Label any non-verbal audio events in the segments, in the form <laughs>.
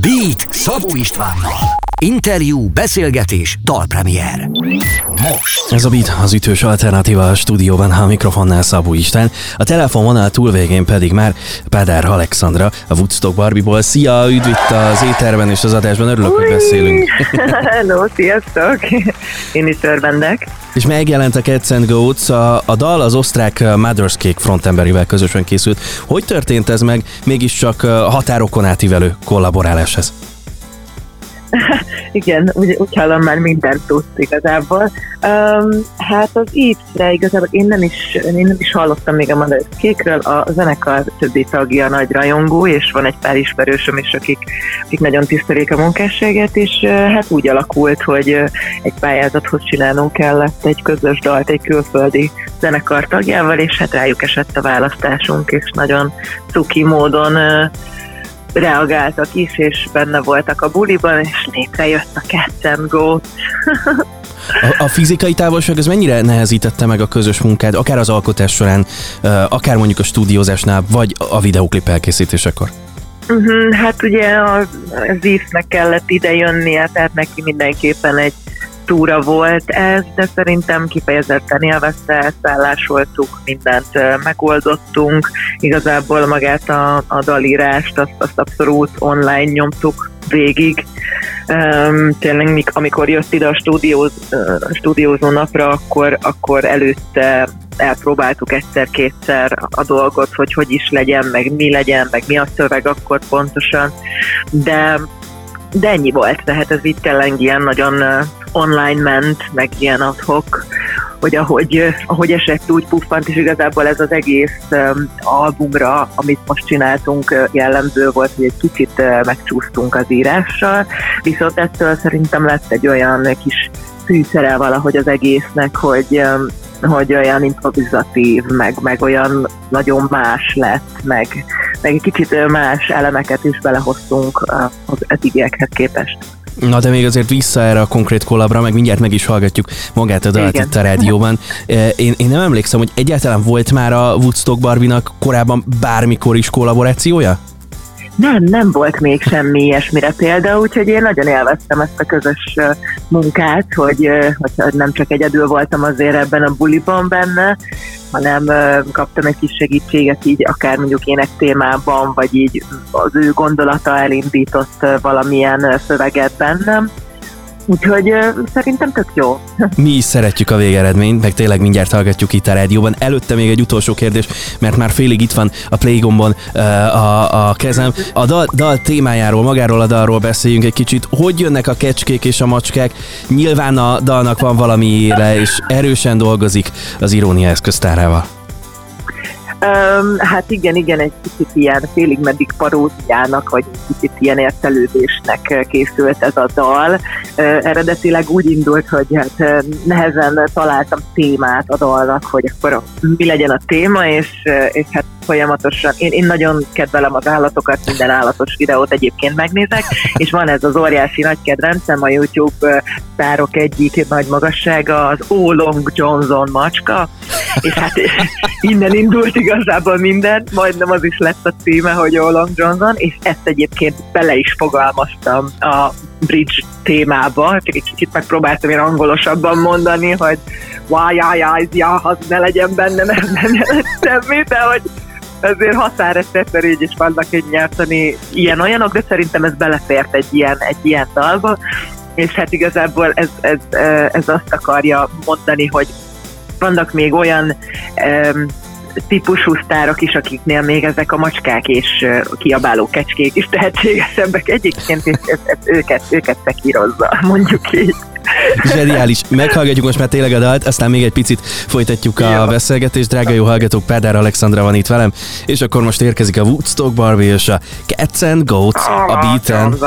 Beat Szabó Istvánnal. Interjú, beszélgetés, dalpremier. Most. Ez a Beat, az ütős alternatíva a stúdióban, a mikrofonnál Szabó István, a telefonvonal túlvégén pedig már Pádár Alexandra, a Woodstock Barbie-ból. Szia, üdv itt az éterben és az adásban, örülök, Ui. hogy beszélünk. <laughs> Hello, sziasztok! Én is örvendek. És megjelent a Cats and Goats, a, a dal az osztrák Mother's Cake frontemberivel közösen készült. Hogy történt ez meg mégiscsak határokon átívelő kollaboráláshez? <laughs> Igen, úgy, úgy hallom már mindent tudsz igazából. Um, hát az Eats-re igazából én nem is, én nem is hallottam még a Mother's Cake-ről, a zenekar többi tagja nagy rajongó, és van egy pár ismerősöm is, akik, akik nagyon tisztelik a munkásságet, és uh, hát úgy alakult, hogy uh, egy pályázathoz csinálnunk kellett egy közös dalt egy külföldi zenekar tagjával, és hát rájuk esett a választásunk, és nagyon cuki módon uh, reagáltak is, és benne voltak a buliban, és létrejött a Cats and. A, a fizikai távolság az mennyire nehezítette meg a közös munkát, akár az alkotás során, akár mondjuk a stúdiózásnál, vagy a videóklip elkészítésekor? Uh-huh, hát ugye az, az kellett ide jönnie, tehát neki mindenképpen egy túra volt ez, de szerintem kifejezetten élvezte, szállásoltuk, mindent megoldottunk. Igazából magát a, a dalírást, azt, azt abszolút online nyomtuk végig. Um, tényleg amikor jött ide a stúdióz, uh, stúdiózó napra, akkor, akkor előtte elpróbáltuk egyszer-kétszer a dolgot, hogy hogy is legyen, meg mi legyen, meg mi a szöveg akkor pontosan, de de ennyi volt, tehát ez itt tényleg ilyen nagyon online ment, meg ilyen adhok, hogy ahogy, ahogy esett, úgy puffant, és igazából ez az egész um, albumra, amit most csináltunk, jellemző volt, hogy egy kicsit megcsúsztunk az írással, viszont ettől szerintem lett egy olyan kis fűszere valahogy az egésznek, hogy hogy olyan improvizatív, meg, meg olyan nagyon más lett, meg, meg egy kicsit más elemeket is belehoztunk az eddigiekhez képest. Na de még azért vissza erre a konkrét kollabra, meg mindjárt meg is hallgatjuk magát a dalt itt a rádióban. Én, én nem emlékszem, hogy egyáltalán volt már a Woodstock Barbinak korábban bármikor is kollaborációja? Nem, nem volt még semmi ilyesmire példa, úgyhogy én nagyon élveztem ezt a közös munkát, hogy, hogy nem csak egyedül voltam azért ebben a buliban benne, hanem kaptam egy kis segítséget így akár mondjuk ének témában, vagy így az ő gondolata elindított valamilyen szöveget bennem. Úgyhogy szerintem tök jó. <laughs> Mi is szeretjük a végeredményt, meg tényleg mindjárt hallgatjuk itt a rádióban. Előtte még egy utolsó kérdés, mert már félig itt van a playgombon a, a kezem. A dal, dal témájáról, magáról a dalról beszéljünk egy kicsit. Hogy jönnek a kecskék és a macskák? Nyilván a dalnak van valami éle, és erősen dolgozik az irónia eszköztárával. Um, hát igen, igen, egy kicsit ilyen félig meddig paródiának, vagy egy kicsit ilyen értelődésnek készült ez a dal. Uh, eredetileg úgy indult, hogy hát nehezen találtam témát a dalnak, hogy akkor mi legyen a téma, és, és hát folyamatosan, én, én nagyon kedvelem az állatokat, minden állatos videót egyébként megnézek, <laughs> és van ez az óriási nagy kedvencem, a YouTube sztárok egyik nagy magassága, az Olong Johnson macska, és hát innen indult igazából minden, majdnem az is lett a címe, hogy Olong Johnson, és ezt egyébként bele is fogalmaztam a bridge témába, csak egy kicsit megpróbáltam én angolosabban mondani, hogy why, why, why, ja, az ne legyen benne, nem, nem jelent semmi, de hogy ezért határesetre így is vannak egy nyelvtani ilyen olyanok, de szerintem ez belefért egy ilyen, egy ilyen dalba, és hát igazából ez, ez, ez azt akarja mondani, hogy vannak még olyan um, típusú sztárok is, akiknél még ezek a macskák és kiabáló kecskék is tehetségesebbek egyébként, és ez, ez őket, őket szekírozza, mondjuk így. Zseniális. Meghallgatjuk most már tényleg a dalt, aztán még egy picit folytatjuk a jó. beszélgetést. Drága jó hallgatók, Pádár Alexandra van itt velem, és akkor most érkezik a Woodstock Barbie és a Cats and Goats a beaten. <laughs>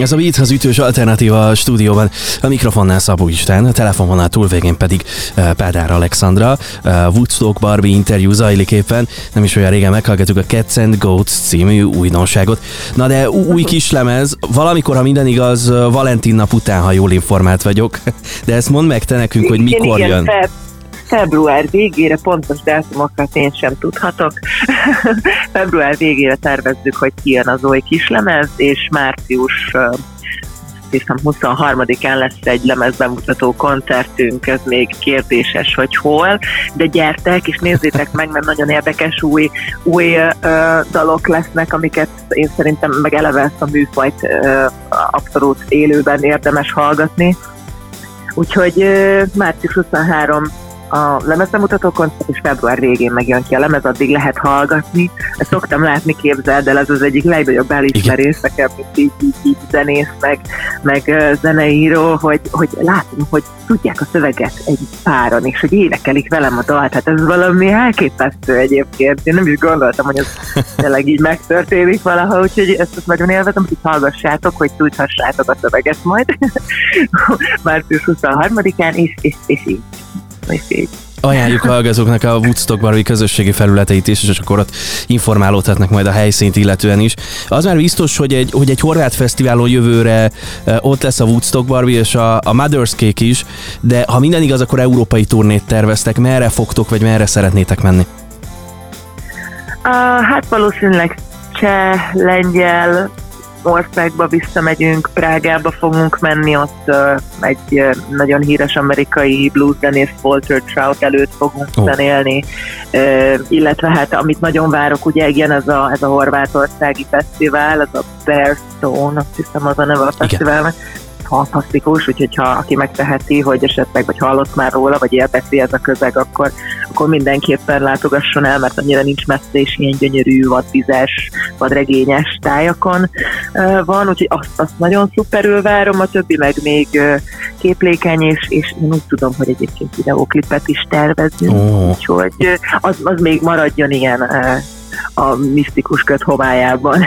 Ez a Beat az ütős alternatíva a stúdióban. A mikrofonnál Szabó István, a telefonvonal túlvégén pedig uh, Pádár Alexandra. Uh, Woodstock Barbie interjú zajlik éppen. Nem is olyan régen meghallgatjuk a Cats and Goats című újdonságot. Na de új kislemez, valamikor, ha minden igaz, Valentin nap után, ha jól informált vagyok. <laughs> De ezt mondd meg te nekünk, hogy mikor igen, jön. Igen, február végére, pontos dátumokat én sem tudhatok. <laughs> február végére tervezzük, hogy kijön az új kislemez, és március hiszem 23-án lesz egy lemezbemutató koncertünk, ez még kérdéses, hogy hol, de gyertek és nézzétek meg, mert nagyon érdekes új, új uh, dalok lesznek, amiket én szerintem meg eleve ezt a műfajt uh, abszolút élőben érdemes hallgatni. Úgyhogy uh, március 23 a lemezbemutató koncert, és február végén megjön ki a lemez, addig lehet hallgatni. Ezt szoktam látni, képzeld el, ez az egyik legnagyobb elismerés nekem, mint így, így, így zenész, meg, meg zeneíró, hogy, hogy látom, hogy tudják a szöveget egy páron, és hogy énekelik velem a dalt. Hát ez valami elképesztő egyébként. Én nem is gondoltam, hogy ez <laughs> tényleg így megtörténik valaha, úgyhogy ezt, ezt nagyon élvezem, hogy hallgassátok, hogy tudhassátok a szöveget majd <laughs> március 23-án, és, és, és így így. Ajánljuk a hallgatóknak a Woodstock Barbie közösségi felületeit is, és akkor ott informálódhatnak majd a helyszínt illetően is. Az már biztos, hogy egy, hogy egy horvát fesztiválon jövőre eh, ott lesz a Woodstock Barbie és a, a Mother's Cake is, de ha minden igaz, akkor európai turnét terveztek. Merre fogtok, vagy merre szeretnétek menni? Uh, hát valószínűleg cseh, lengyel, országba visszamegyünk, Prágába fogunk menni, ott uh, egy nagyon híres amerikai blueszenész Walter Trout előtt fogunk oh. zenélni, illetve hát amit nagyon várok, ugye igen, ez a, ez a horvátországi fesztivál, ez a Bear Stone, azt hiszem az a neve a fesztiválnak, fantasztikus, úgyhogy ha aki megteheti, hogy esetleg vagy hallott már róla, vagy érdekli ez a közeg, akkor, akkor mindenképpen látogasson el, mert annyira nincs messze, és ilyen gyönyörű, vadvizes, vadregényes tájakon van, úgyhogy azt, azt nagyon szuperül várom, a többi meg még képlékeny, és, és én úgy tudom, hogy egyébként videóklipet is tervezünk, oh. úgyhogy az, az még maradjon ilyen a misztikus köt homályában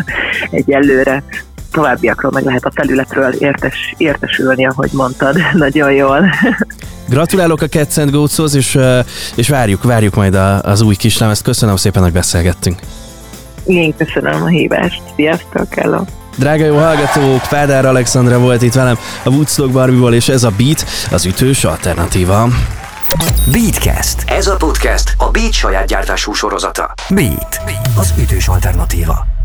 <laughs> egyelőre továbbiakról meg lehet a felületről értes, értesülni, ahogy mondtad, <laughs> nagyon jól. Gratulálok a Cats and Goats-hoz, és, és várjuk, várjuk majd az új kislemezt. Köszönöm szépen, hogy beszélgettünk. Én köszönöm a hívást. Sziasztok, hello! Drága jó hallgatók, Pádár Alexandra volt itt velem a Woodstock Barbie-ból, és ez a Beat, az ütős alternatíva. Beatcast. Ez a podcast a Beat saját gyártású sorozata. Beat, az ütős alternatíva.